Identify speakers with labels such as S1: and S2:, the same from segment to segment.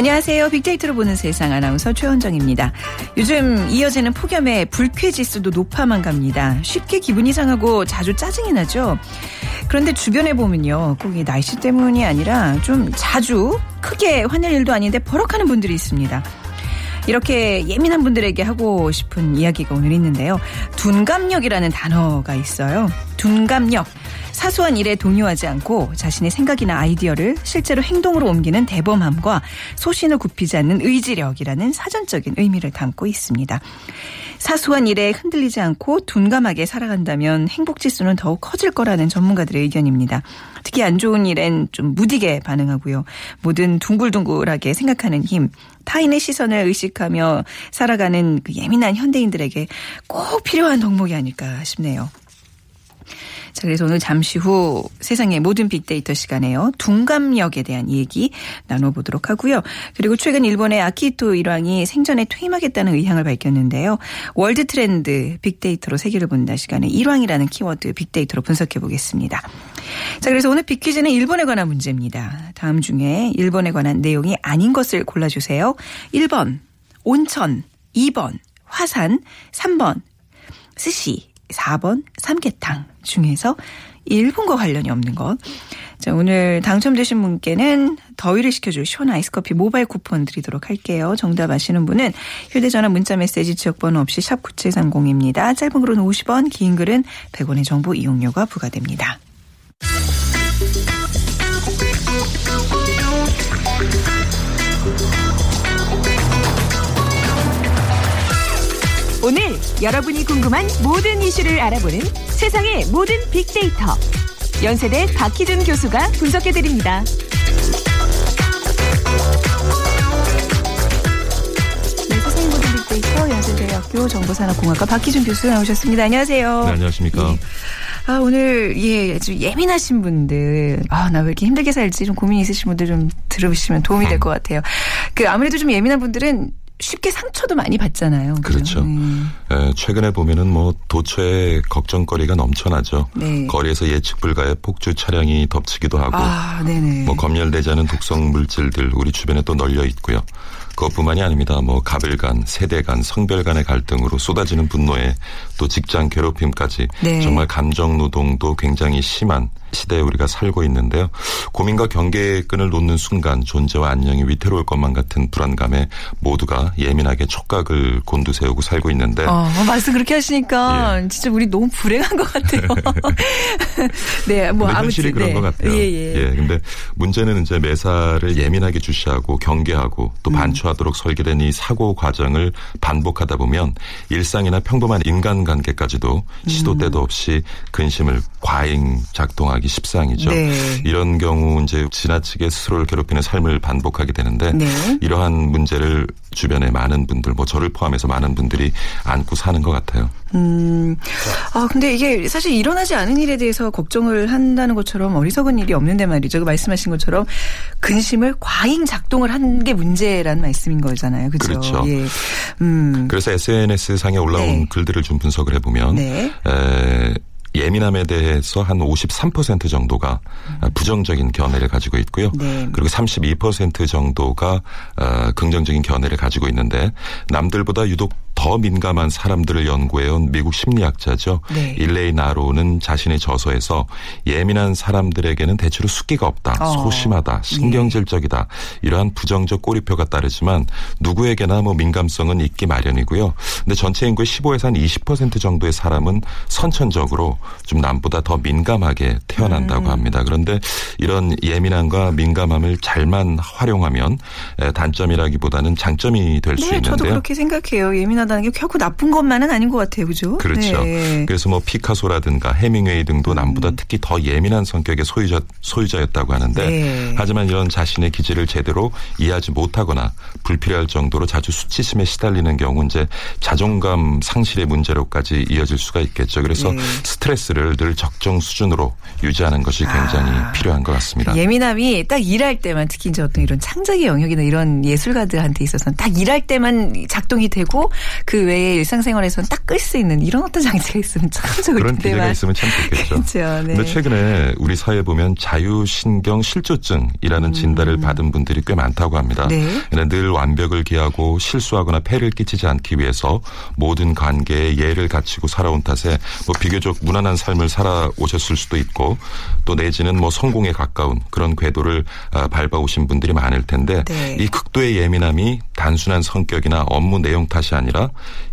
S1: 안녕하세요. 빅데이터로 보는 세상 아나운서 최원정입니다. 요즘 이어지는 폭염에 불쾌 지수도 높아만 갑니다. 쉽게 기분이 상하고 자주 짜증이 나죠. 그런데 주변에 보면요. 꼭 이 날씨 때문이 아니라 좀 자주 크게 화낼 일도 아닌데 버럭하는 분들이 있습니다. 이렇게 예민한 분들에게 하고 싶은 이야기가 오늘 있는데요. 둔감력이라는 단어가 있어요. 둔감력. 사소한 일에 동요하지 않고 자신의 생각이나 아이디어를 실제로 행동으로 옮기는 대범함과 소신을 굽히지 않는 의지력이라는 사전적인 의미를 담고 있습니다. 사소한 일에 흔들리지 않고 둔감하게 살아간다면 행복 지수는 더욱 커질 거라는 전문가들의 의견입니다. 특히 안 좋은 일엔 좀 무디게 반응하고요. 뭐든 둥글둥글하게 생각하는 힘, 타인의 시선을 의식하며 살아가는 그 예민한 현대인들에게 꼭 필요한 덕목이 아닐까 싶네요. 자, 그래서 오늘 잠시 후 세상의 모든 빅데이터 시간에요. 둔감력에 대한 얘기 나눠보도록 하고요. 그리고 최근 일본의 아키히토 일왕이 생전에 퇴임하겠다는 의향을 밝혔는데요. world 트렌드 빅데이터로 세계를 본다 시간에 일왕이라는 키워드 빅데이터로 분석해 보겠습니다. 자, 그래서 오늘 big퀴즈는 일본에 관한 문제입니다. 다음 중에 일본에 관한 내용이 아닌 것을 골라주세요. 1번, 온천. 2번, 화산. 3번, 스시. 4번 삼계탕 중에서 일본과 관련이 없는 것. 자, 오늘 당첨되신 분께는 더위를 식혀줄 시원 아이스 커피 모바일 쿠폰 드리도록 할게요. 정답 아시는 분은 휴대전화 문자 메시지 지역번호 없이 샵 9730입니다. 짧은 글은 50원, 긴 글은 100원의 정보 이용료가 부과됩니다.
S2: 오늘 여러분이 궁금한 모든 이슈를 알아보는 세상의 모든 빅데이터. 연세대 박희준 교수가 분석해드립니다.
S1: 네, 세상의 모든 빅데이터 연세대학교 정보산업공학과 박희준 교수 나오셨습니다. 안녕하세요.
S3: 네, 안녕하십니까.
S1: 예. 아, 오늘, 예, 아주 예민하신 분들, 아, 나 왜 이렇게 힘들게 살지 좀 고민 있으신 분들 좀 들으시면 도움이 될 것 같아요. 그, 아무래도 좀 예민한 분들은 쉽게 상처도 많이 받잖아요.
S3: 그렇죠.
S1: 음.
S3: 에, 최근에 보면은 뭐 도처에 걱정거리가 넘쳐나죠.
S1: 네.
S3: 거리에서 예측 불가의 폭주 차량이 덮치기도 하고
S1: 아, 네네.
S3: 뭐 검열되지 않은 독성 물질들 우리 주변에 또 널려 있고요. 그것뿐만이 아닙니다. 뭐 가별 간, 세대 간, 성별 간의 갈등으로 쏟아지는 분노에 또 직장 괴롭힘까지
S1: 네.
S3: 정말 감정 노동도 굉장히 심한 시대에 우리가 살고 있는데요. 고민과 경계의 끈을 놓는 순간 존재와 안녕이 위태로울 것만 같은 불안감에 모두가 예민하게 촉각을 곤두세우고 살고 있는데
S1: 어, 말씀 그렇게 하시니까 진짜 우리 너무 불행한 것 같아요. 네, 뭐 아무튼
S3: 현실이 그런
S1: 네.
S3: 것 같아요.
S1: 예, 예.
S3: 근데 문제는 이제 매사를 예민하게 주시하고 경계하고
S1: 음.
S3: 또 반추하도록 설계된 이 사고 과정을 반복하다 보면 일상이나 평범한 인간관계까지도 시도 때도
S1: 음.
S3: 없이 근심을 과잉 작동하 기 십상이죠.
S1: 네.
S3: 이런 경우 이제 지나치게 스스로를 괴롭히는 삶을 반복하게 되는데
S1: 네.
S3: 이러한 문제를 주변에 많은 분들 뭐 저를 포함해서 많은 분들이 안고 사는 것 같아요.
S1: 음, 아, 근데 이게 사실 일어나지 않은 일에 대해서 걱정을 한다는 것처럼 어리석은 일이 없는데 말이죠. 그 말씀하신 것처럼 근심을 과잉 작동을 한 게 문제라는 말씀인 거잖아요. 그죠?
S3: 그렇죠.
S1: 예. 음.
S3: 그래서 SNS 상에 올라온
S1: 네.
S3: 글들을 좀 분석을 해보면
S1: 네.
S3: 에, 예민함에 대해서 한 53% 정도가 부정적인 견해를 가지고 있고요.
S1: 네.
S3: 그리고 32% 정도가 어, 긍정적인 견해를 가지고 있는데 남들보다 유독 더 민감한 사람들을 연구해온 미국 심리학자죠.
S1: 네.
S3: 일레이 나로는 자신의 저서에서 예민한 사람들에게는 대체로 숙기가 없다,
S1: 어.
S3: 소심하다, 신경질적이다 이러한 부정적 꼬리표가 따르지만 누구에게나 뭐 민감성은 있기 마련이고요. 근데 전체 인구의 15에서 한 20% 정도의 사람은 선천적으로 좀 남보다 더 민감하게 태어난다고
S1: 음.
S3: 합니다. 그런데 이런 예민함과 민감함을 잘만 활용하면 에, 단점이라기보다는 장점이 될수
S1: 네, 저도
S3: 있는데요.
S1: 그렇게 생각해요. 예민하 다 예민하다는 게 결코 나쁜 것만은 아닌 것 같아요, 그죠?
S3: 그렇죠.
S1: 네.
S3: 그래서 뭐 피카소라든가 해밍웨이 등도 남보다 특히 더 예민한 성격의 소유자 소유자였다고 하는데
S1: 네.
S3: 하지만 이런 자신의 기질을 제대로 이해하지 못하거나 불필요할 정도로 자주 수치심에 시달리는 경우 이제 자존감 상실의 문제로까지 이어질 수가 있겠죠. 그래서
S1: 네.
S3: 스트레스를 늘 적정 수준으로 유지하는 것이 굉장히
S1: 아.
S3: 필요한 것 같습니다.
S1: 예민함이 딱 일할 때만 특히 이제 어떤 이런 창작의 영역이나 이런 예술가들한테 있어서는 딱 일할 때만 작동이 되고 그 외에 일상생활에서는 딱 끌 수 있는 이런 어떤 장치가 있으면 참 좋을
S3: 그런
S1: 텐데만.
S3: 기회가 있으면 참 좋겠죠.
S1: 그렇죠. 네.
S3: 근데 최근에 우리 사회에 보면 자유신경 실조증이라는 진단을 받은 분들이 꽤 많다고 합니다.
S1: 음. 네.
S3: 늘 완벽을 기하고 실수하거나 폐를 끼치지 않기 위해서 모든 관계에 예를 갖추고 살아온 탓에 뭐 비교적 무난한 삶을 살아오셨을 수도 있고 또 내지는 뭐 성공에 가까운 그런 궤도를 아, 밟아오신 분들이 많을 텐데
S1: 네.
S3: 이 극도의 예민함이 단순한 성격이나 업무 내용 탓이 아니라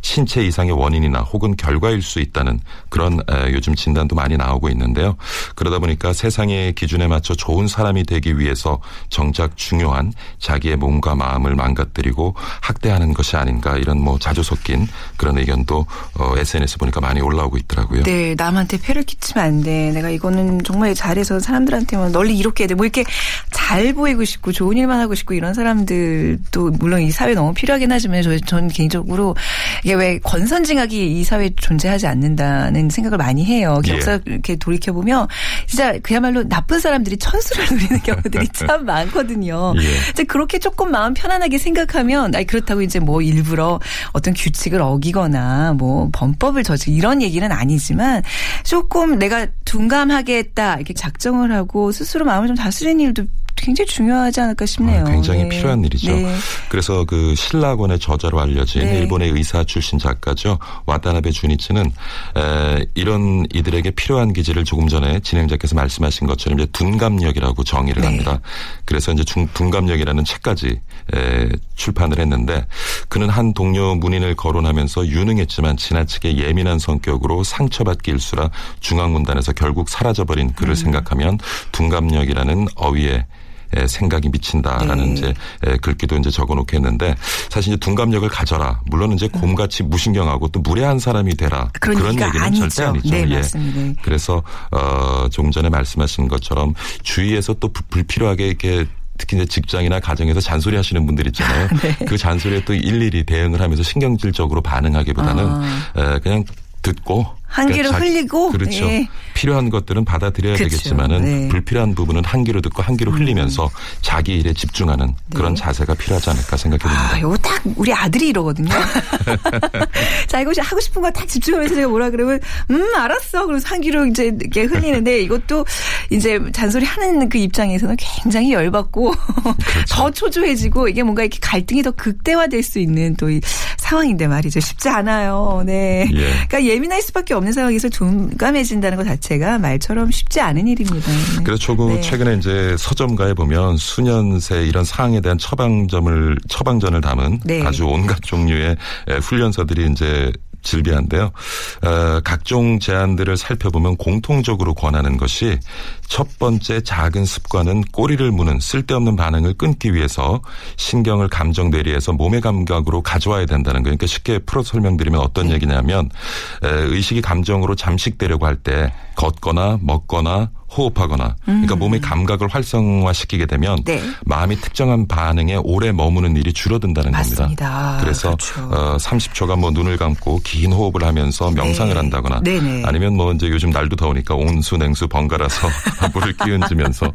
S3: 신체 이상의 원인이나 혹은 결과일 수 있다는 그런 에, 요즘 진단도 많이 나오고 있는데요. 그러다 보니까 세상의 기준에 맞춰 좋은 사람이 되기 위해서 정작 중요한 자기의 몸과 마음을 망가뜨리고 학대하는 것이 아닌가 이런 뭐 자주 섞인 그런 의견도 어, SNS 보니까 많이 올라오고 있더라고요.
S1: 네, 남한테 폐를 끼치면 안 돼. 내가 이거는 정말 잘해서 사람들한테만 널리 이렇게 해야 돼. 뭐 이렇게 잘 보이고 싶고 좋은 일만 하고 싶고 이런 사람들도 물론 이 사회에 너무 필요하긴 하지만 저, 전 개인적으로 이게 왜 권선징악이 이 사회에 존재하지 않는다는 생각을 많이 해요.
S3: 예.
S1: 역사 이렇게 돌이켜 보면 진짜 그야말로 나쁜 사람들이 천수를 누리는 경우들이 참 많거든요.
S3: 예.
S1: 이제 그렇게 조금 마음 편안하게 생각하면 아니 그렇다고 이제 뭐 일부러 어떤 규칙을 어기거나 뭐 범법을 저지 이런 얘기는 아니지만 조금 내가 둔감하게 했다 이렇게 작정을 하고 스스로 마음을 좀 다스리는 일도 굉장히 중요하지 않을까 싶네요.
S3: 아, 굉장히
S1: 네.
S3: 필요한 일이죠.
S1: 네.
S3: 그래서 그 신라권의 저자로 알려진
S1: 네.
S3: 일본의 의사 출신 작가죠. 와타나베 주니치는 에, 이런 이들에게 필요한 기질을 조금 전에 진행자께서 말씀하신 것처럼 이제 둔감력이라고 정의를
S1: 네.
S3: 합니다. 그래서 이제 중, 둔감력이라는 책까지 에, 출판을 했는데 그는 한 동료 문인을 거론하면서 유능했지만 지나치게 예민한 성격으로 상처받기 일수라 중앙문단에서 결국 사라져버린 그를
S1: 음.
S3: 생각하면 둔감력이라는 어휘에 에, 생각이 미친다라는
S1: 네.
S3: 이제 에, 글귀도 이제 적어놓게 했는데 사실 이제 둔감력을 가져라. 물론 이제 곰같이 무신경하고 또 무례한 사람이 되라.
S1: 그런 얘기가
S3: 얘기는
S1: 아니죠.
S3: 절대 아니죠.
S1: 네,
S3: 예.
S1: 맞습니다.
S3: 그래서 어 조금 전에 말씀하신 것처럼 주위에서 또 불- 불필요하게 이렇게 특히 이제 직장이나 가정에서 잔소리 하시는 분들 있잖아요.
S1: 네.
S3: 그 잔소리에 또 일일이 대응을 하면서 신경질적으로 반응하기보다는
S1: 아.
S3: 에, 그냥 듣고
S1: 한기를
S3: 그러니까 자-
S1: 흘리고,
S3: 그렇죠.
S1: 예.
S3: 필요한 것들은 받아들여야
S1: 그렇죠.
S3: 되겠지만은
S1: 네. 음.
S3: 불필요한 부분은 한기로 듣고 한기로 흘리면서 자기 일에 집중하는 그런 자세가 필요하지 않을까 생각해 봅니다.
S1: 아, 요거 딱 우리 아들이 이러거든요. 자, 이것이 하고 싶은 거 딱 집중하면서 제가 뭐라 그러면, 음, 알았어. 그래서 한기로 이제 이렇게 흘리는데 이것도 이제 잔소리 하는 그 입장에서는 굉장히 열받고 더 초조해지고 이게 뭔가 이렇게 갈등이 더 극대화될 수 있는 또 이 상황인데 말이죠. 쉽지 않아요. 네.
S3: 예.
S1: 그러니까 예민할 수밖에 없는 상황에서 둔감해진다는 것 자체가 말처럼 쉽지 않은 일입니다. 네.
S3: 그래서 조금
S1: 네.
S3: 최근에 이제 서점가에 보면 수년새 이런 사항에 대한 처방점을 처방전을 담은
S1: 네.
S3: 아주 온갖 종류의 에, 훈련서들이 이제 질비한데요. 어, 각종 제안들을 살펴보면 공통적으로 권하는 것이 첫 번째 작은 습관은 꼬리를 무는 쓸데없는 반응을 끊기 위해서 신경을 감정 뇌리에서 몸의 감각으로 가져와야 된다는 거예요. 그러니까 쉽게 풀어 설명드리면 어떤 얘기냐면 에, 의식이 감정으로 잠식되려고 할 때 걷거나 먹거나 호흡하거나 그러니까 몸의 감각을 활성화시키게 되면
S1: 네.
S3: 마음이 특정한 반응에 오래 머무는 일이 줄어든다는
S1: 맞습니다.
S3: 겁니다. 그래서
S1: 그렇죠.
S3: 어, 30초간 뭐 눈을 감고 긴 호흡을 하면서 명상을
S1: 네.
S3: 한다거나
S1: 네네.
S3: 아니면 뭐 이제 요즘 날도 더우니까 온수 냉수 번갈아서 물을 끼얹으면서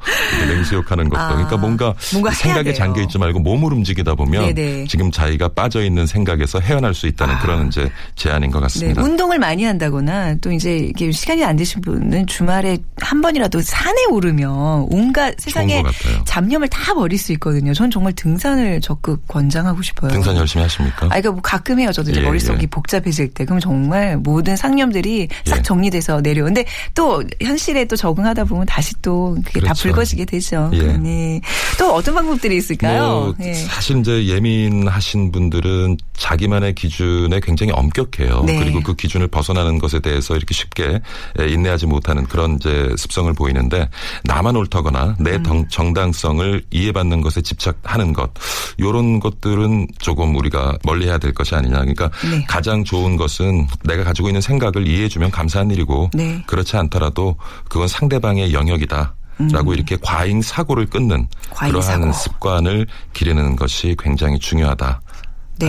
S3: 냉수욕하는 것도
S1: 아,
S3: 그러니까 뭔가,
S1: 뭔가
S3: 생각에. 잠겨 있지 말고 몸을 움직이다 보면
S1: 네네.
S3: 지금 자기가 빠져 있는 생각에서 헤어날 수 있다는 그런 이제 제안인 것
S1: 네,
S3: 같습니다.
S1: 운동을 많이 한다거나 또 이제 이게 시간이 안 되신 분은 주말에 한 번이라 도 산에 오르면 온갖
S3: 같아요.
S1: 잡념을 다 버릴 수 있거든요. 전 정말 등산을 적극 권장하고 싶어요.
S3: 등산 열심히 하십니까?
S1: 아, 그러니까 뭐 가끔 해요. 저도 이제
S3: 예,
S1: 머릿속이
S3: 예.
S1: 복잡해질 때. 그럼 정말 모든 상념들이 싹
S3: 예.
S1: 정리돼서 내려오는데 또 현실에 또 적응하다 보면 다시 또 그게 다
S3: 그렇죠.
S1: 붉어지게 되죠.
S3: 예.
S1: 네. 또 어떤 방법들이 있을까요?
S3: 뭐
S1: 예.
S3: 사실 이제 예민하신 분들은 자기만의 기준에 굉장히 엄격해요.
S1: 네.
S3: 그리고 그 기준을 벗어나는 것에 대해서 이렇게 쉽게 인내하지 못하는 그런 이제 습성을 倾向을 보이는데 나만 옳다거나 내
S1: 음.
S3: 정- 정당성을 이해받는 것에 집착하는 것 이런 것들은 조금 우리가 멀리해야 될 것이 아니냐. 그러니까
S1: 네.
S3: 가장 좋은 것은 내가 가지고 있는 생각을 이해해주면 감사한 일이고
S1: 네.
S3: 그렇지 않더라도 그건 상대방의 영역이다. 라고 이렇게 과잉 사고를 끊는
S1: 음. 과잉
S3: 그러한
S1: 사고.
S3: 습관을 기르는 것이 굉장히 중요하다.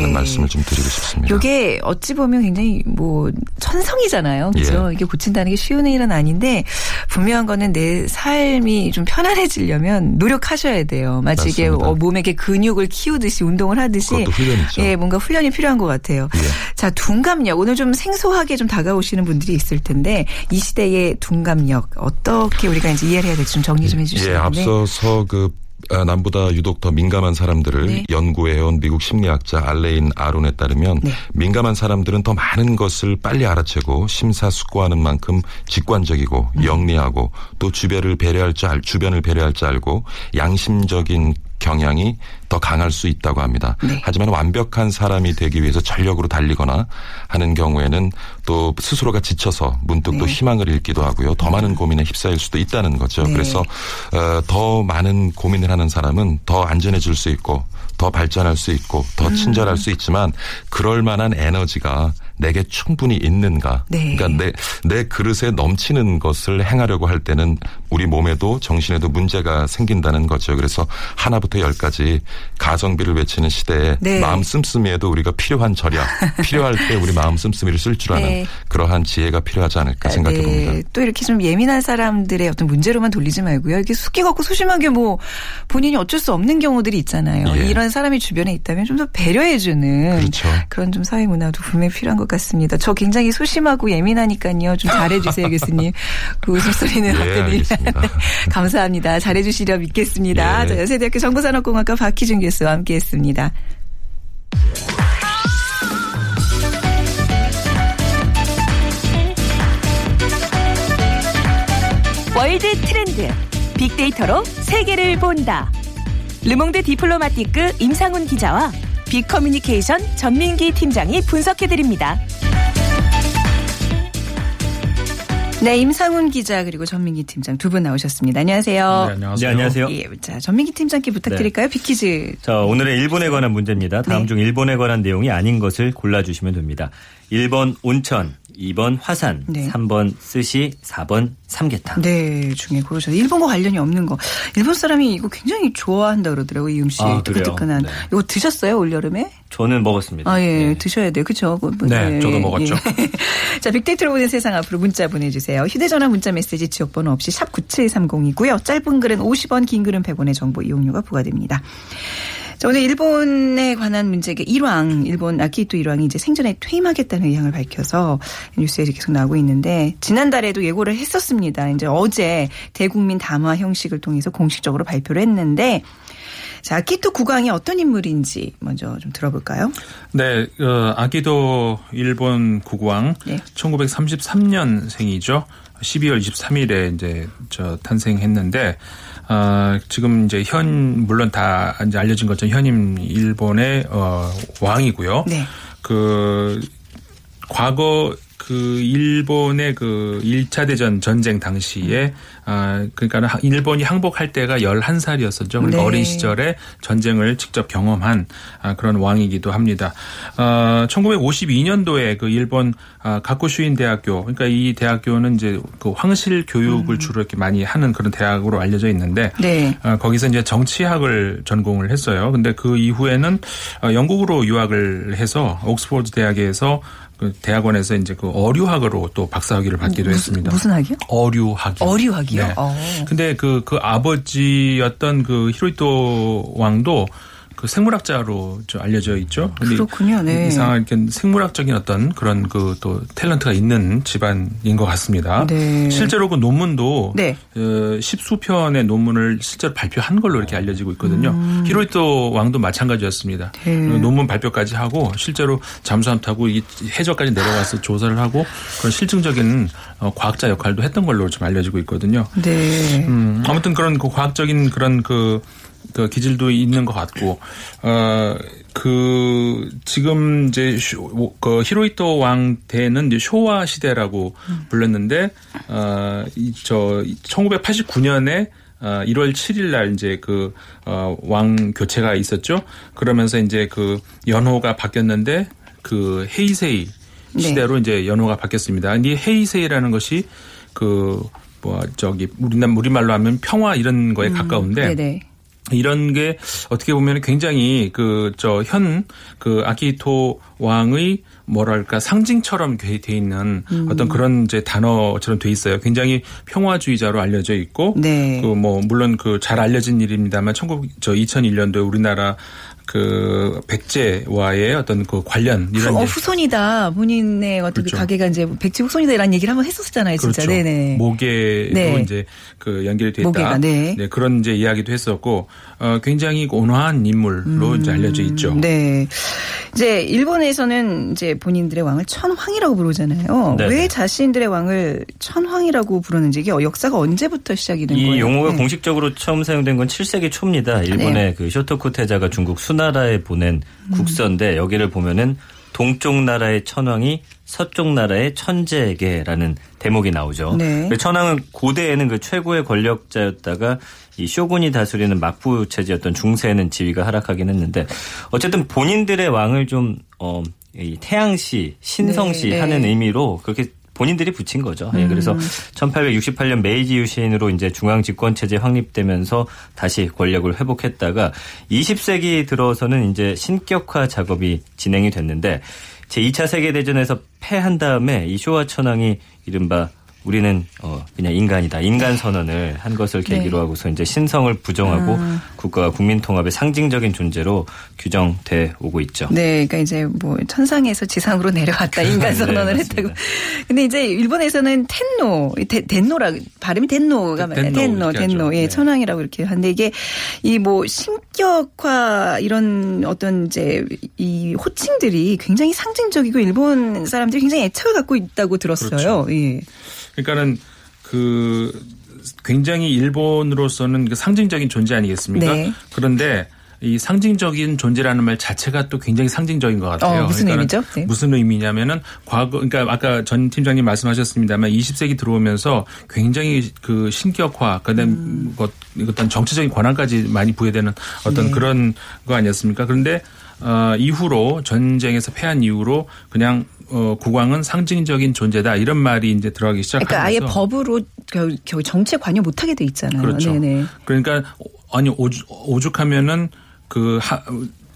S1: 네.
S3: 말씀을 좀 드리고 싶습니다.
S1: 요게 어찌 보면 굉장히 뭐 천성이잖아요. 그죠?
S3: 예.
S1: 이게 고친다는 게 쉬운 일은 아닌데 분명한 거는 내 삶이 좀 편안해지려면 노력하셔야 돼요. 마치 이게
S3: 맞습니다.
S1: 어, 몸에게 근육을 키우듯이 운동을 하듯이
S3: 그것도 훈련이죠.
S1: 예, 뭔가 훈련이 필요한 것 같아요.
S3: 예.
S1: 자, 둔감력. 오늘 좀 생소하게 좀 다가오시는 분들이 있을 텐데 이 시대의 둔감력 어떻게 우리가 이제 이해를 해야 될지 좀 정리 좀 해주시면
S3: 예, 앞서서 그 아, 남보다 유독 더 민감한 사람들을
S1: 네.
S3: 연구해온 미국 심리학자 알레인 아론에 따르면
S1: 네.
S3: 민감한 사람들은 더 많은 것을 빨리 알아채고 심사숙고하는 만큼 직관적이고
S1: 음.
S3: 영리하고 또 주변을 배려할 줄 알, 주변을 배려할 줄 알고 양심적인 경향이 더 강할 수 있다고 합니다.
S1: 네.
S3: 하지만 완벽한 사람이 되기 위해서 전력으로 달리거나 하는 경우에는 또 스스로가 지쳐서 문득 또
S1: 네.
S3: 희망을 잃기도 하고요. 더 많은 고민에 휩싸일 수도 있다는 거죠.
S1: 네.
S3: 그래서 어, 더 많은 고민을 하는 사람은 더 안전해질 수 있고 더 발전할 수 있고 더
S1: 음.
S3: 친절할 수 있지만 그럴 만한 에너지가 내게 충분히 있는가.
S1: 네.
S3: 그러니까 내, 내 그릇에 넘치는 것을 행하려고 할 때는 우리 몸에도 정신에도 문제가 생긴다는 거죠. 그래서 하나부터 열까지 가성비를 외치는 시대에
S1: 네.
S3: 마음 씀씀이에도 우리가 필요한 절약, 필요할 때 우리 마음 씀씀이를 쓸 줄 아는
S1: 네.
S3: 그러한 지혜가 필요하지 않을까 생각해 봅니다.
S1: 네. 또 이렇게 좀 예민한 사람들의 어떤 문제로만 돌리지 말고요. 이렇게 숙기 갖고 소심하게 뭐 본인이 어쩔 수 없는 경우들이 있잖아요.
S3: 예.
S1: 이런 사람이 주변에 있다면 좀 더 배려해주는
S3: 그렇죠.
S1: 그런 좀 사회 문화도 분명히 필요한 것 같습니다. 저 굉장히 소심하고 예민하니까요. 좀 잘해주세요, 교수님. 그 웃음소리는
S3: 예, 알겠습니다.
S1: 감사합니다. 잘해주시려 믿겠습니다.
S3: 예.
S1: 자, 여세대학교 정보산업공학과 박희 준 교수와 함께했습니다. world 트렌드 빅데이터로 세계를 본다. 르몽드 디플로마티크 임상훈 기자와 빅커뮤니케이션 전민기 팀장이 분석해 드립니다. 네, 임상훈 기자 그리고 전민기 팀장 두 분 나오셨습니다. 안녕하세요.
S4: 네, 안녕하세요.
S5: 네, 안녕하세요.
S1: 예, 자, 전민기 팀장께 부탁드릴까요? big퀴즈.
S5: 자, 오늘의 일본에 관한 문제입니다. 다음
S1: 네.
S5: 중 일본에 관한 내용이 아닌 것을 골라 주시면 됩니다. 1번 온천, 2번 화산,
S1: 네.
S5: 3번 스시, 4번 삼계탕.
S1: 네, 중에 고르셔서 일본과 관련이 없는 거. 일본 사람이 이거 굉장히 좋아한다 그러더라고요. 이 음식
S5: 아?
S1: 뜨끈뜨끈한.
S5: 네.
S1: 이거 드셨어요 올 여름에?
S5: 저는 먹었습니다.
S1: 아, 예,
S5: 네.
S1: 드셔야 돼요. 그쵸? 뭐, 뭐,
S4: 네, 저도 먹었죠.
S1: 예. 자, 빅데이터로 보는 세상 앞으로 문자 보내주세요. 휴대전화 문자 메시지 지역번호 없이 샵 9730이고요. 짧은 글은 50원, 긴 글은 100원의 정보 이용료가 부과됩니다. 자, 오늘 일본에 관한 문제가 일왕, 일본 아키히토 일왕이 이제 생전에 퇴임하겠다는 의향을 밝혀서 뉴스에 계속 나오고 있는데 지난달에도 예고를 했었습니다. 이제 어제 대국민 담화 형식을 통해서 공식적으로 발표를 했는데 자, 아키히토 국왕이 어떤 인물인지 먼저 좀 들어볼까요?
S4: 네, 어, 아기도 일본 국왕
S1: 네.
S4: 1933년생이죠. 12월 23일에 이제 저 탄생했는데 어, 지금 이제 현 물론 다 이제 알려진 것처럼 현임 일본의 어, 왕이고요.
S1: 네.
S4: 그 과거 그 일본의 그 1차 대전 전쟁 당시에 아 그러니까 일본이 항복할 때가 11살이었었죠. 그러니까
S1: 네.
S4: 어린 시절에 전쟁을 직접 경험한 아, 그런 왕이기도 합니다. 어 1952년도에 그 일본 아, 가쿠슈인 대학교 그러니까 이 대학교는 이제 그 황실 교육을 주로 이렇게 많이 하는 그런 대학으로 알려져 있는데
S1: 네.
S4: 어, 거기서 이제 정치학을 전공을 했어요. 근데 그 이후에는 어, 영국으로 유학을 해서 옥스포드 대학에서 그 대학원에서 이제 그 어류학으로 또 박사학위를 받기도 했습니다.
S1: 무슨 학이요?
S4: 어류학이요.
S1: 어류학이요?
S4: 네.
S1: 어.
S4: 근데 그, 그 아버지였던 그 히로이토 왕도 그 생물학자로 좀 알려져 있죠.
S1: 그렇군요. 네.
S4: 이상한 이렇게 생물학적인 어떤 그런 그 또 탤런트가 있는 집안인 것 같습니다.
S1: 네.
S4: 실제로 그 논문도
S1: 네.
S4: 어, 십수 편의 논문을 실제로 발표한 걸로 이렇게 알려지고 있거든요. 히로이토 왕도 마찬가지였습니다.
S1: 음. 네.
S4: 어, 논문 발표까지 하고 실제로 잠수함 타고 이 해저까지 내려가서 조사를 하고 그런 실증적인 어, 과학자 역할도 했던 걸로 좀 알려지고 있거든요.
S1: 네.
S4: 음, 아무튼 그런 그 과학적인 그런 그 그 기질도 있는 것 같고 어그 지금 이제 쇼, 그 히로히토 왕 때는 이제 쇼와 시대라고 불렀는데 어이저 1989년에 어, 1월 7일 날 이제 그, 어, 왕 교체가 있었죠. 그러면서 이제 그 연호가 바뀌었는데 그 헤이세이 시대로 이제 연호가 바뀌었습니다. 이 헤이세이라는 것이 그, 뭐, 저기, 우리나, 우리말로 하면 평화 이런 거에 가까운데.
S1: 네네.
S4: 이런 게 어떻게 보면 굉장히 그 저현그 아키히토 왕의 뭐랄까 상징처럼 돼 있는 어떤 그런 이제 단어처럼 돼 있어요. 굉장히 평화주의자로 알려져 있고
S1: 네.
S4: 그뭐 물론 그 잘 알려진 일입니다만 19, 저 2001년도에 우리나라 그 백제와의 어떤 그 관련 이런
S1: 어, 후손이다. 본인의 어떤 그
S4: 그렇죠.
S1: 가게가 이제 백제 후손이다라는 얘기를 한번 했었잖아요. 진짜.
S4: 그렇죠.
S1: 네네.
S4: 모계로
S1: 네.
S4: 이제 그 연결이 됐다.
S1: 모계가, 네.
S4: 그런 이제 이야기도 했었고 어 굉장히 온화한 인물로 이제 알려져 있죠.
S1: 네. 이제 일본에서는 이제 본인들의 왕을 천황이라고 부르잖아요.
S5: 네네.
S1: 왜 자신들의 왕을 천황이라고 부르는지 이게 역사가 언제부터 시작이 된
S5: 이
S1: 거예요?
S5: 용어가
S1: 네.
S5: 공식적으로 처음 사용된 건 7세기 초입니다. 일본의 그 쇼토쿠 태자가 중국 수나라에 보낸 국서인데 여기를 보면은 동쪽 나라의 천왕이 서쪽 나라의 천재에게라는 대목이 나오죠.
S1: 네.
S5: 그 천황은 고대에는 그 최고의 권력자였다가 이 쇼군이 다스리는 막부 체제였던 중세에는 지위가 하락하긴 했는데 어쨌든 본인들의 왕을 좀 어, 이 태양시, 신성시
S1: 네, 네.
S5: 하는 의미로 그렇게 본인들이 붙인 거죠. 예, 그래서 1868년 메이지 유신으로 이제 중앙 집권 체제 확립되면서 다시 권력을 회복했다가 20세기 들어서는 이제 신격화 작업이 진행이 됐는데 제 2차 세계 대전에서 패한 다음에 이 쇼와 천황이 이른바 우리는 어 그냥 인간이다 인간 선언을 한 것을 계기로
S1: 네.
S5: 하고서 이제 신성을 부정하고 국가와 국민 통합의 상징적인 존재로 규정돼 오고 있죠.
S1: 네, 그러니까 이제 뭐 천상에서 지상으로 내려왔다 인간
S5: 네,
S1: 선언을
S5: 맞습니다.
S1: 했다고. 근데 이제 일본에서는 텐노, 데, 덴노라 발음이 덴노 맞아요. 덴노,
S4: 하죠.
S1: 예,
S4: 네.
S1: 천황이라고 이렇게 하는데 이게 이 뭐 신격화 이런 어떤 이제 이 호칭들이 굉장히 상징적이고 일본 사람들이 굉장히 애착을 갖고 있다고 들었어요.
S4: 그렇죠.
S1: 예.
S4: 그러니까는 그 굉장히 일본으로서는 그 상징적인 존재 아니겠습니까?
S1: 네.
S4: 그런데 이 상징적인 존재라는 말 자체가 또 굉장히 상징적인 것 같아요.
S1: 어, 무슨
S4: 그러니까는
S1: 의미죠? 네.
S4: 무슨 의미냐면은 과거 그러니까 아까 전 팀장님 말씀하셨습니다만 20세기 들어오면서 굉장히 그 신격화 그다음
S1: 음.
S4: 것 어떤 정치적인 권한까지 많이 부여되는 어떤
S1: 네.
S4: 그런 거 아니었습니까? 그런데 어, 이후로 전쟁에서 패한 이후로 그냥 어, 국왕은 상징적인 존재다 이런 말이 이제 들어가기 시작하면서
S1: 그러니까 아예 법으로 겨우, 겨우 정치에 관여 못하게 돼 있잖아요.
S4: 그렇죠.
S1: 네네.
S4: 그러니까 아니 오죽, 오죽하면은 그 하,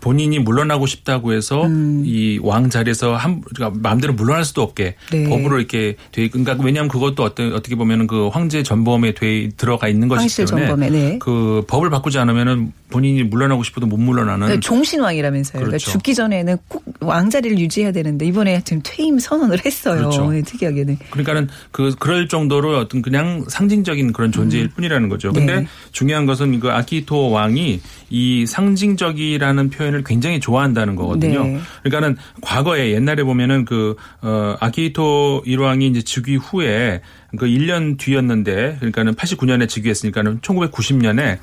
S4: 본인이 물러나고 싶다고 해서
S1: 음.
S4: 이왕 자리에서 한 그러니까 마음대로 물러날 수도 없게
S1: 네.
S4: 법으로 이렇게 돼 그러니까 왜냐하면 그것도 어떤 어떻게 보면은 그 황제 전범에 돼 들어가 있는 것이기 때문에
S1: 전범에, 네.
S4: 그 법을 바꾸지 않으면은 본인이 물러나고 싶어도 못 물러나는
S1: 네, 종신왕이라면서요. 그러니까
S4: 그렇죠.
S1: 죽기 전에는 꼭 왕자리를 유지해야 되는데 이번에 지금 퇴임 선언을 했어요.
S4: 그렇죠.
S1: 네, 특이하게는.
S4: 그러니까는 그 그럴 정도로 어떤 그냥 상징적인 그런 존재일 뿐이라는 거죠. 근데
S1: 음. 네.
S4: 중요한 것은 그 아키토 왕이 이 상징적이라는 표현을 굉장히 좋아한다는 거거든요.
S1: 네.
S4: 그러니까는 과거에 옛날에 보면은 그 어, 아키토 일왕이 이제 즉위 후에 그 1년 뒤였는데 그러니까는 89년에 즉위했으니까는 1990년에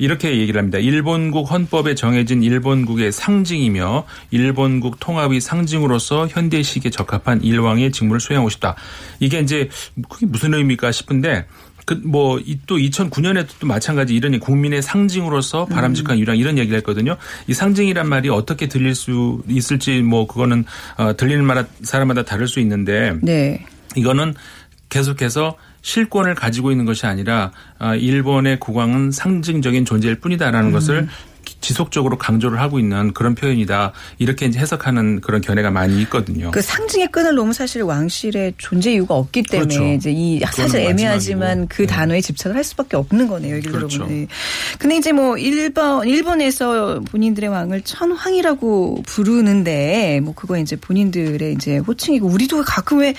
S4: 이렇게 얘기를 합니다. 일본국 헌법에 정해진 일본국의 상징이며 일본국 통합의 상징으로서 현대 시기에 적합한 일왕의 직무를 수행하고 싶다. 이게 이제 그게 무슨 의미일까 싶은데 그뭐또 2009년에도 또 마찬가지 이런 국민의 상징으로서 바람직한 유랑 이런 얘기를 했거든요. 이 상징이란 말이 어떻게 들릴 수 있을지 뭐 그거는 어, 들리는 마다 사람마다 다를 수 있는데
S1: 네.
S4: 이거는 계속해서 실권을 가지고 있는 것이 아니라 아, 일본의 국왕은 상징적인 존재일 뿐이다라는 것을 지속적으로 강조를 하고 있는 그런 표현이다. 이렇게 이제 해석하는 그런 견해가 많이 있거든요.
S1: 그 상징의 끈을 놓으면 사실 왕실의 존재 이유가 없기 때문에
S4: 그렇죠.
S1: 이제 이 사실 애매하지만. 그
S4: 네.
S1: 단어에 집착을 할 수밖에 없는 거네요. 얘기를
S4: 그렇죠.
S1: 들어보면. 네. 근데 이제 뭐 일본 일본에서 본인들의 왕을 천황이라고 부르는데 뭐 그거 이제 본인들의 이제 호칭이고 우리도 가끔 왜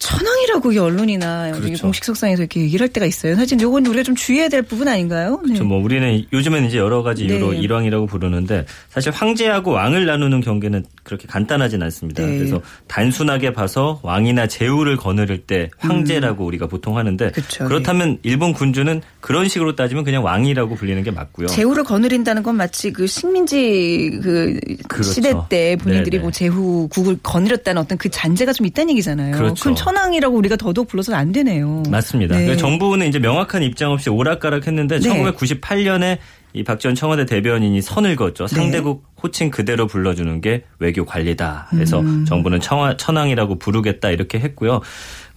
S1: 천황이라고 이 언론이나
S5: 그렇죠.
S1: 공식 속상에서 이렇게 얘기를 할 때가 있어요. 사실 이건 우리가 좀 주의해야 될 부분 아닌가요? 네.
S5: 그렇죠. 뭐 우리는 요즘에는 이제 여러 가지 이유로
S1: 네.
S5: 일왕이라고 부르는데 사실 황제하고 왕을 나누는 경계는 그렇게 간단하진 않습니다.
S1: 네.
S5: 그래서 단순하게 봐서 왕이나 제후를 거느릴 때 황제라고 우리가 보통 하는데
S1: 음. 네.
S5: 그렇다면 일본 군주는 그런 식으로 따지면 그냥 왕이라고 불리는 게 맞고요.
S1: 제후를 거느린다는 건 마치 그 식민지 그
S5: 그렇죠.
S1: 시대 때 본인들이
S5: 네네.
S1: 뭐 제후 국을 거느렸다는 어떤 그 잔재가 좀 있다는 얘기잖아요.
S5: 그렇죠.
S1: 럼 천황이라고 우리가 더더욱 불러서는 안 되네요.
S5: 맞습니다.
S1: 네.
S5: 그래서 정부는 이제 명확한 입장 없이 오락가락했는데
S1: 네.
S5: 1998년에 이 박지원 청와대 대변인이 선을 그었죠.
S1: 네.
S5: 상대국 호칭 그대로 불러주는 게 외교 관리다. 그래서
S1: 음.
S5: 정부는 청하, 천황이라고 부르겠다 이렇게 했고요.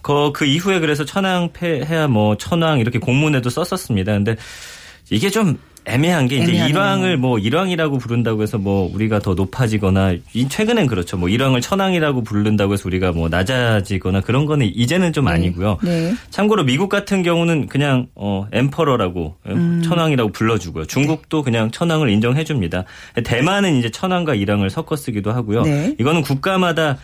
S5: 그, 그 이후에 그래서 천황 폐해야 뭐 천황 이렇게 공문에도 썼었습니다. 근데 이게 좀 애매한 게 이제. 일왕을 뭐 일왕이라고 부른다고 해서 뭐 우리가 더 높아지거나 이- 최근엔 그렇죠. 뭐 일왕을 천왕이라고 부른다고 해서 우리가 뭐 낮아지거나 그런 거는 이제는 좀 아니고요.
S1: 네.
S5: 참고로 미국 같은 경우는 그냥 어 엠퍼러라고
S1: 음.
S5: 천황이라고 불러주고요. 중국도 그냥 천황을 인정해줍니다. 대만은 이제 천황과 일왕을 섞어 쓰기도 하고요.
S1: 네.
S5: 이거는 국가마다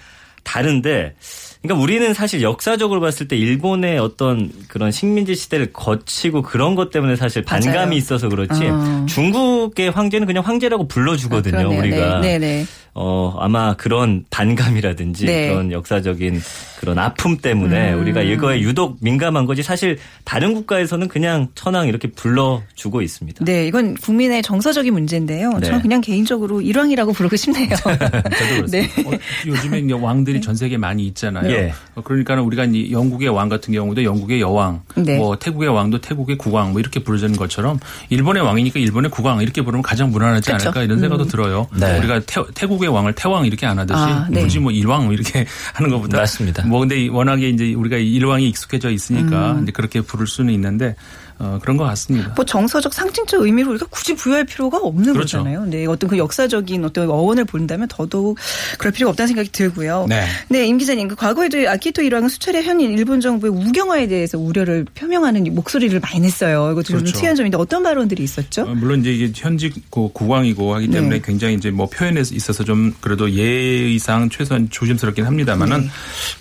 S5: 다른데. 그러니까 우리는 사실 역사적으로 봤을 때 일본의 어떤 그런 식민지 시대를 거치고 그런 것 때문에 사실 반감이
S1: 맞아요.
S5: 있어서 그렇지
S1: 어.
S5: 중국의 황제는 그냥 황제라고 불러주거든요.
S1: 아.
S5: 우리가
S1: 네, 네, 네.
S5: 어, 아마 그런 반감이라든지
S1: 네.
S5: 그런 역사적인 그런 아픔 때문에
S1: 음.
S5: 우리가 이거에 유독 민감한 거지 사실 다른 국가에서는 그냥 천황 이렇게 불러주고 있습니다.
S1: 네, 이건 국민의 정서적인 문제인데요.
S5: 네.
S1: 저는 그냥 개인적으로 일왕이라고 부르고 싶네요.
S5: 저도 그렇습니다.
S1: 네.
S4: 어, 요즘에 왕들이 전 세계에 많이 있잖아요.
S5: 예.
S4: 어, 그러니까 우리가 이 영국의 왕 같은 경우도 영국의 여왕,
S1: 네.
S4: 뭐 태국의 왕도 태국의 국왕 뭐 이렇게 부르는 것처럼 일본의 왕이니까 일본의 국왕 이렇게 부르면 가장 무난하지
S1: 그쵸.
S4: 않을까 이런 생각도 들어요.
S5: 네.
S4: 우리가 태, 국의 왕을 태왕 이렇게 안 하듯이
S1: 아, 네.
S4: 굳이 뭐 일왕 뭐 이렇게 하는 것보다
S5: 맞습니다.
S4: 뭐 근데 워낙에 이제 우리가 일왕이 익숙해져 있으니까 이제 그렇게 부를 수는 있는데 어, 그런 것 같습니다.
S1: 뭐 정서적 상징적 의미를 우리가 굳이 부여할 필요가 없는
S4: 그렇죠.
S1: 거잖아요. 네, 어떤 그 역사적인 어떤 어원을 본다면 더더욱 그럴 필요가 없다는 생각이 들고요.
S4: 네.
S1: 임 기자님, 그 과거에도 아키토 일왕은 수차례 현인 일본 정부의 우경화에 대해서 우려를 표명하는 목소리를 많이 냈어요. 이것도 좀
S4: 그렇죠.
S1: 특이한 점인데 어떤 발언들이 있었죠?
S4: 어, 물론 이제 이게 현직 그 국왕이고 하기 때문에
S1: 네.
S4: 굉장히 이제 뭐 표현에 있어서 좀 그래도 예의상 최소한 조심스럽긴 합니다만은
S1: 네.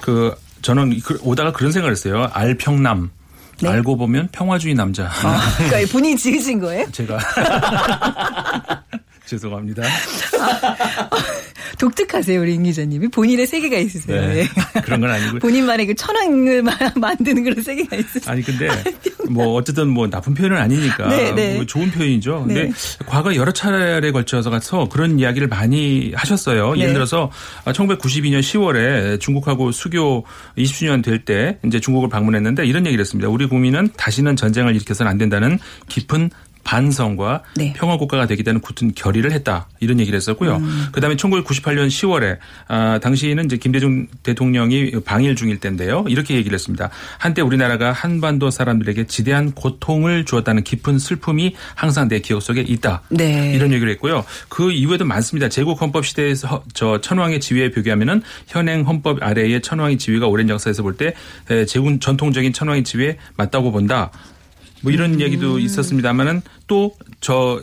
S4: 그 저는 그- 오다가 그런 생각을 했어요. 알평남.
S1: 네.
S4: 알고 보면 평화주의 남자.
S1: 아, 그러니까 본인이 지으신 거예요?
S4: 제가 죄송합니다.
S1: 독특하세요, 우리 임 기자님이. 본인의 세계가 있으세요.
S4: 네.
S1: 네.
S4: 그런 건 아니고.
S1: 본인만의 그 천왕을 마- 만드는 그런 세계가 있으세요.
S4: 아니 근데 뭐 어쨌든 뭐 나쁜 표현은 아니니까
S1: 네, 네.
S4: 뭐 좋은 표현이죠. 근데
S1: 네.
S4: 과거 여러 차례에 걸쳐서 가서 그런 이야기를 많이 하셨어요.
S1: 네.
S4: 예를 들어서 1992년 10월에 중국하고 수교 20주년 될 때 이제 중국을 방문했는데 이런 얘기를 했습니다. 우리 국민은 다시는 전쟁을 일으켜서는 안 된다는 깊은 반성과
S1: 네.
S4: 평화 국가가 되겠다는 굳은 결의를 했다 이런 얘기를 했었고요.
S1: 음.
S4: 그다음에 1998년 10월에 아, 당시에는 이제 김대중 대통령이 방일 중일 때인데요. 이렇게 얘기를 했습니다. 한때 우리나라가 한반도 사람들에게 지대한 고통을 주었다는 깊은 슬픔이 항상 내 기억 속에 있다.
S1: 네.
S4: 이런 얘기를 했고요. 그 이후에도 많습니다. 제국 헌법 시대에서 저 천황의 지위에 비교하면은 현행 헌법 아래의 천황의 지위가 오랜 역사에서 볼 때 제국 전통적인 천황의 지위에 맞다고 본다. 뭐 이런
S1: 음.
S4: 얘기도 있었습니다만은 또저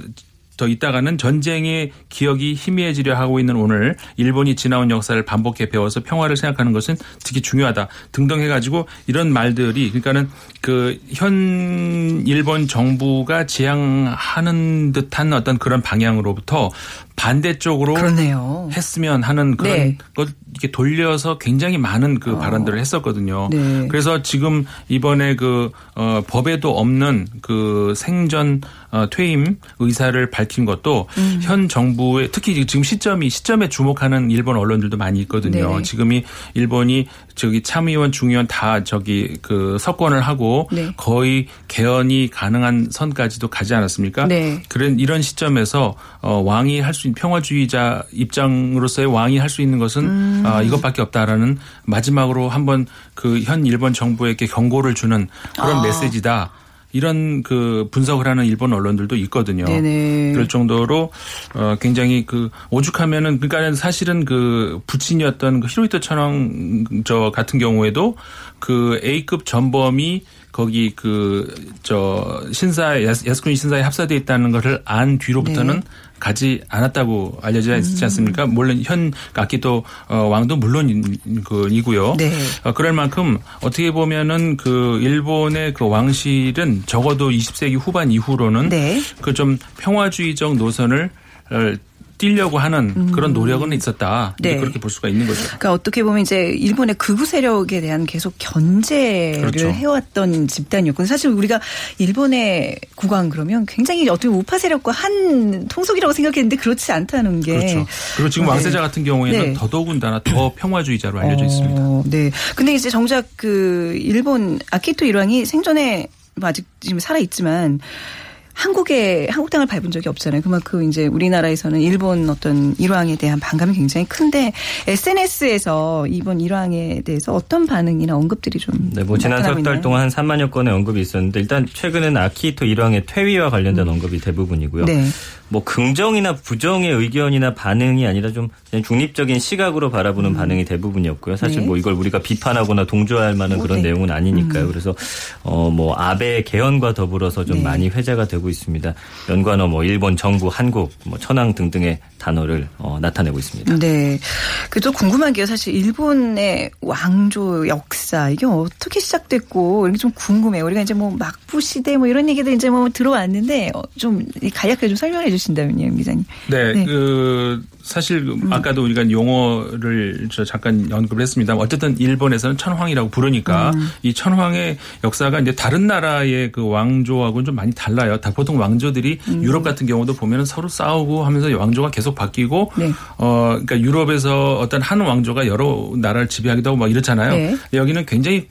S4: 더 있다가는 전쟁의 기억이 희미해지려 하고 있는 오늘 일본이 지나온 역사를 반복해 배워서 평화를 생각하는 것은 특히 중요하다 등등 해가지고 이런 말들이 그러니까는 그 현 일본 정부가 지향하는 듯한 어떤 그런 방향으로부터 반대쪽으로
S1: 그러네요.
S4: 했으면 하는 그런
S1: 네.
S4: 것 이렇게 돌려서 굉장히 많은 그 발언들을 했었거든요.
S1: 네.
S4: 그래서 지금 이번에 그 어, 법에도 없는 그 생전 어, 퇴임 의사를 밝힌 것도
S1: 음.
S4: 현 정부의 특히 지금 시점이 시점에 주목하는 일본 언론들도 많이 있거든요.
S1: 네.
S4: 지금이 일본이 저기 참의원 중의원 다 저기 그 석권을 하고
S1: 네.
S4: 거의 개헌이 가능한 선까지도 가지 않았습니까?
S1: 네.
S4: 그런 이런 시점에서 어, 왕이 할 수 있는 평화주의자 입장으로서의 왕이 할 수 있는 것은
S1: 음.
S4: 아, 이것밖에 없다라는 마지막으로 한번 그 현 일본 정부에게 경고를 주는 그런
S1: 아.
S4: 메시지다. 이런 그 분석을 하는 일본 언론들도 있거든요.
S1: 네네.
S4: 그럴 정도로 어 굉장히 그 오죽하면은 그러니까 사실은 그 부친이었던 그 히로히토 천황 저 같은 경우에도 그 A급 전범이 거기 그 저 신사 야스쿠니 신사에 합사돼 있다는 것을 안 뒤로부터는
S1: 네.
S4: 가지 않았다고 알려져 있지 않습니까? 물론 현 아키토 어, 왕도 물론 그 이고요.
S1: 네.
S4: 어, 그럴 만큼 어떻게 보면은 그 일본의 그 왕실은 적어도 20세기 후반 이후로는
S1: 네.
S4: 그좀 평화주의적 노선을 어, 띄려고 하는 그런 노력은 있었다.
S1: 네.
S4: 그렇게 볼 수가 있는 거죠.
S1: 그러니까 어떻게 보면 이제 일본의 극우 세력에 대한 계속 견제를
S4: 그렇죠.
S1: 해왔던 집단이었고 사실 우리가 일본의 국왕 그러면 굉장히 어떻게 보면 우파 세력과 한 통속이라고 생각했는데 그렇지 않다는 게
S4: 그렇죠. 그리고 지금
S1: 네.
S4: 왕세자 같은 경우에는
S1: 네.
S4: 더더군다나 더 평화주의자로 알려져 있습니다.
S1: 어, 네. 근데 이제 정작 그 일본 아키토 일왕이 생전에 뭐 아직 지금 살아 있지만 한국에 한국 땅을 밟은 적이 없잖아요. 그만큼 이제 우리나라에서는 일본 어떤 일왕에 대한 반감이 굉장히 큰데 SNS에서 이번 일왕에 대해서 어떤 반응이나 언급들이 좀
S5: 네, 뭐 지난 석 달? 동안 한 3만여 건의 언급이 있었는데 일단 최근에는 아키히토 일왕의 퇴위와 관련된 언급이 대부분이고요.
S1: 네.
S5: 뭐 긍정이나 부정의 의견이나 반응이 아니라 좀 중립적인 시각으로 바라보는 반응이 대부분이었고요. 사실
S1: 음. 네.
S5: 뭐 이걸 우리가 비판하거나 동조할 만한
S1: 뭐,
S5: 그런
S1: 네.
S5: 내용은 아니니까요. 그래서 어 뭐 아베 개헌과 더불어서 좀
S1: 네.
S5: 많이 회자가 되고 있습니다. 연관어 뭐 일본 정부, 한국, 뭐 천황 등등의 단어를 어, 나타내고 있습니다.
S1: 네. 그또 궁금한 게요. 사실 일본의 왕조 역사 이게 어떻게 시작됐고 이게 좀 궁금해요. 우리가 이제 뭐 막부 시대 뭐 이런 얘기들 이제 뭐 들어왔는데 어, 좀 간략하게 좀 설명해 주 신다면요, 임 기자님.
S4: 네,
S1: 네.
S4: 그 사실 그
S1: 음.
S4: 아까도 우리가 용어를 저 잠깐 언급을 했습니다만 어쨌든 일본에서는 천황이라고 부르니까
S1: 음.
S4: 이 천황의 역사가 이제 다른 나라의 그 왕조하고는 좀 많이 달라요. 다 보통 왕조들이
S1: 음.
S4: 유럽 같은 경우도 보면은 서로 싸우고 하면서 왕조가 계속 바뀌고
S1: 네.
S4: 어 그러니까 유럽에서 어떤 한 왕조가 여러 나라를 지배하기도 하고 막 이렇잖아요.
S1: 네.
S4: 여기는 굉장히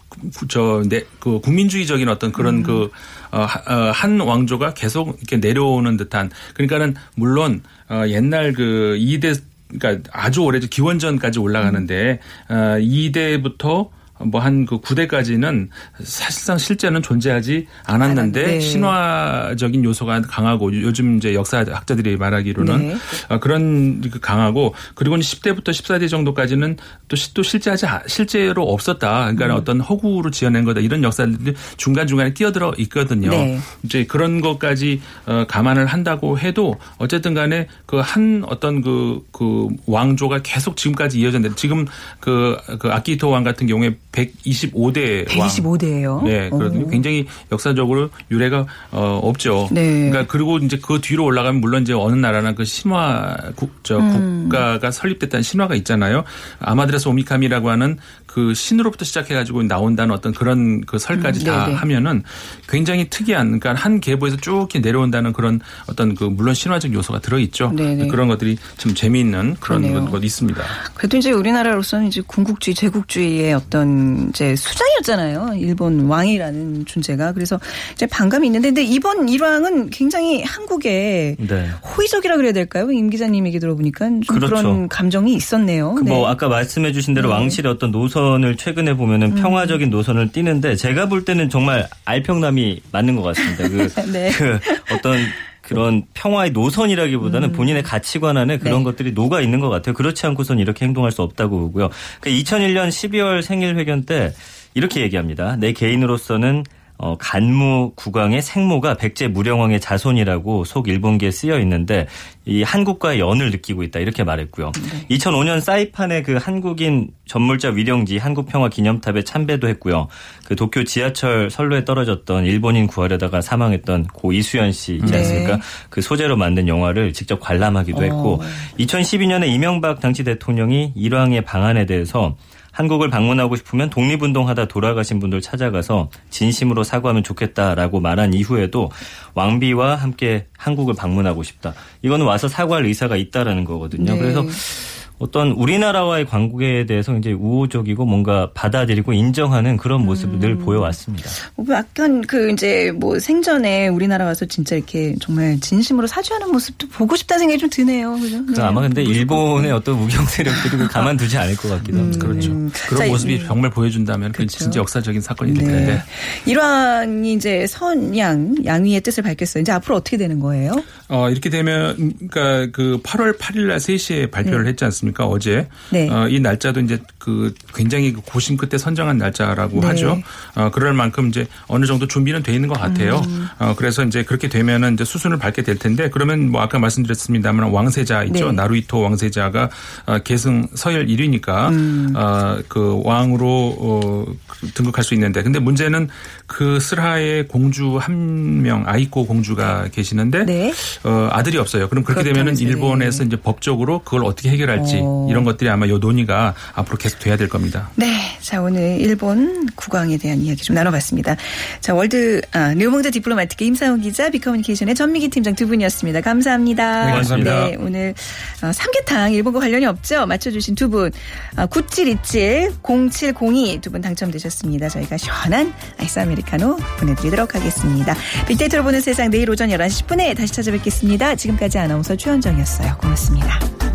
S4: 저그 국민주의적인 어떤
S1: 음.
S4: 그런 그 어, 하- 어, 한 왕조가 계속 이렇게 내려오는 듯한 그러니까는 물론 어, 옛날 그 2대 그러니까 아주 오래전 기원전까지 올라가는데 어, 2대부터 뭐 한 그 9대까지는 사실상 실제는 존재하지 않았는데
S1: 않았는데.
S4: 신화적인 요소가 강하고 요즘 이제 역사학자들이 말하기로는
S1: 네.
S4: 어, 그런 그 강하고 그리고 10대부터 14대 정도까지는 또, 시- 또 실제하지 아- 실제로 없었다. 그러니까
S1: 음.
S4: 어떤 허구로 지어낸 거다. 이런 역사들이 중간 중간에 끼어들어 있거든요.
S1: 네.
S4: 이제 그런 것까지 어, 감안을 한다고 해도 어쨌든간에 그 한 어떤 그, 그 왕조가 계속 지금까지 이어졌는데 지금 그, 그 아키토 왕 같은 경우에 125대 왕.
S1: 125대예요.
S4: 네, 그렇거든요. 굉장히 역사적으로 유래가 어, 없죠.
S1: 네.
S4: 그러니까 그리고 이제 그 뒤로 올라가면 물론 이제 어느 나라나 그 신화 국, 저
S1: 음.
S4: 국가가 설립됐다는 신화가 있잖아요. 아마드라스 오미카미라고 하는 그 신으로부터 시작해가지고 나온다는 어떤 그런 그 설까지
S1: 음,
S4: 다. 하면은 굉장히 특이한 그러니까 한 계보에서 쭉 이렇게 내려온다는 그런 어떤 그 물론 신화적 요소가 들어있죠.
S1: 네네.
S4: 그런 것들이 좀 재미있는 그런
S1: 그러네요.
S4: 것 있습니다.
S1: 그래도 이제 우리나라로서는 이제 군국주의, 제국주의의 어떤 이제 수장이었잖아요. 일본 왕이라는 존재가. 그래서 이제 반감이 있는데, 근데 이번 일왕은 굉장히 한국에
S5: 네.
S1: 호의적이라 그래야 될까요? 임 기자님 얘기 들어보니까 좀
S5: 그렇죠.
S1: 그런 감정이 있었네요.
S5: 그
S1: 네.
S5: 뭐 아까 말씀해주신 대로
S1: 네.
S5: 왕실의 어떤 노선 을 최근에 보면은
S1: 음.
S5: 평화적인 노선을 띠는데 제가 볼 때는 정말 알평남이 맞는 것 같습니다. 그,
S1: 네.
S5: 그 어떤 그런 평화의 노선이라기보다는 본인의 가치관 안에 그런
S1: 음. 네.
S5: 것들이 녹아 있는 것 같아요. 그렇지 않고선 이렇게 행동할 수 없다고 보고요. 그 2001년 12월 생일 회견 때 이렇게 얘기합니다. 내 개인으로서는 어, 간무 국왕의 생모가 백제 무령왕의 자손이라고 속 일본계에 쓰여 있는데 이 한국과의 연을 느끼고 있다 이렇게 말했고요. 2005년 사이판의 그 한국인 전물자 위령지 한국평화 기념탑에 참배도 했고요. 그 도쿄 지하철 선로에 떨어졌던 일본인 구하려다가 사망했던 고 이수연 씨 있지
S1: 네.
S5: 않습니까? 그 소재로 만든 영화를 직접 관람하기도 했고
S1: 어.
S5: 2012년에 이명박 당시 대통령이 일왕의 방안에 대해서 한국을 방문하고 싶으면 독립운동하다 돌아가신 분들 찾아가서 진심으로 사과하면 좋겠다라고 말한 이후에도 왕비와 함께 한국을 방문하고 싶다. 이거는 와서 사과할 의사가 있다라는 거거든요.
S1: 네.
S5: 그래서 어떤 우리나라와의 관계에 대해서 굉장히 우호적이고 뭔가 받아들이고 인정하는 그런 모습을 늘 보여왔습니다.
S1: 뭐 약간 그 이제 뭐 생전에 우리나라 와서 진짜 이렇게 정말 진심으로 사죄하는 모습도 보고 싶다는 생각이 좀 드네요. 그죠? 네.
S5: 아마 근데 일본의 어떤 우경 세력들이 가만두지 않을 것 같기도 합니다.
S4: 그렇죠.
S1: 음.
S4: 그런
S1: 자,
S4: 모습이
S1: 음.
S4: 정말 보여준다면 그
S1: 그렇죠.
S4: 진짜 역사적인 사건이 될
S1: 네.
S4: 텐데.
S1: 일왕이 이제 선양, 양위의 뜻을 밝혔어요. 이제 앞으로 어떻게 되는 거예요?
S4: 어, 이렇게 되면, 음, 그러니까 그 8월 8일 날 3시에 발표를 했지 않습니까? 어제.
S1: 네.
S4: 어, 이 날짜도 이제 그 굉장히 그 고심 끝에 선정한 날짜라고
S1: 네.
S4: 하죠. 어, 그럴 만큼 이제 어느 정도 준비는 돼 있는 것 같아요.
S1: 음.
S4: 어, 그래서 이제 그렇게 되면은 이제 수순을 밟게 될 텐데 그러면 뭐 아까 말씀드렸습니다만 왕세자 있죠.
S1: 네.
S4: 나루히토 왕세자가 어, 계승 서열 1위니까
S1: 음.
S4: 어, 그 왕으로 어, 그 등극할 수 있는데 근데 문제는 그 슬하에 공주 한 명 아이코 공주가 계시는데
S1: 네.
S4: 어, 아들이 없어요. 그럼 그렇게 되면은 일본에서 이제 법적으로 그걸 어떻게 해결할지
S1: 어.
S4: 이런 것들이 아마 요 논의가 앞으로 계속 돼야 될 겁니다.
S1: 네. 자, 오늘 일본 국왕에 대한 이야기 좀 나눠봤습니다. 자, world, 아, 르몽드 디플로마티크 임상훈 기자, 빅커뮤니케이션의 전민기 팀장 두 분이었습니다. 감사합니다.
S4: 네, 감사합니다.
S1: 네, 오늘 어, 삼계탕 일본과 관련이 없죠? 맞춰주신 두 분. 아, 9727, 0702 두 분 당첨되셨습니다. 저희가 시원한 아이스 아메리카노 보내드리도록 하겠습니다. 빅데이터로 보는 세상 내일 오전 11시 10분에 다시 찾아뵙겠습니다. 지금까지 아나운서 최현정이었어요. 고맙습니다.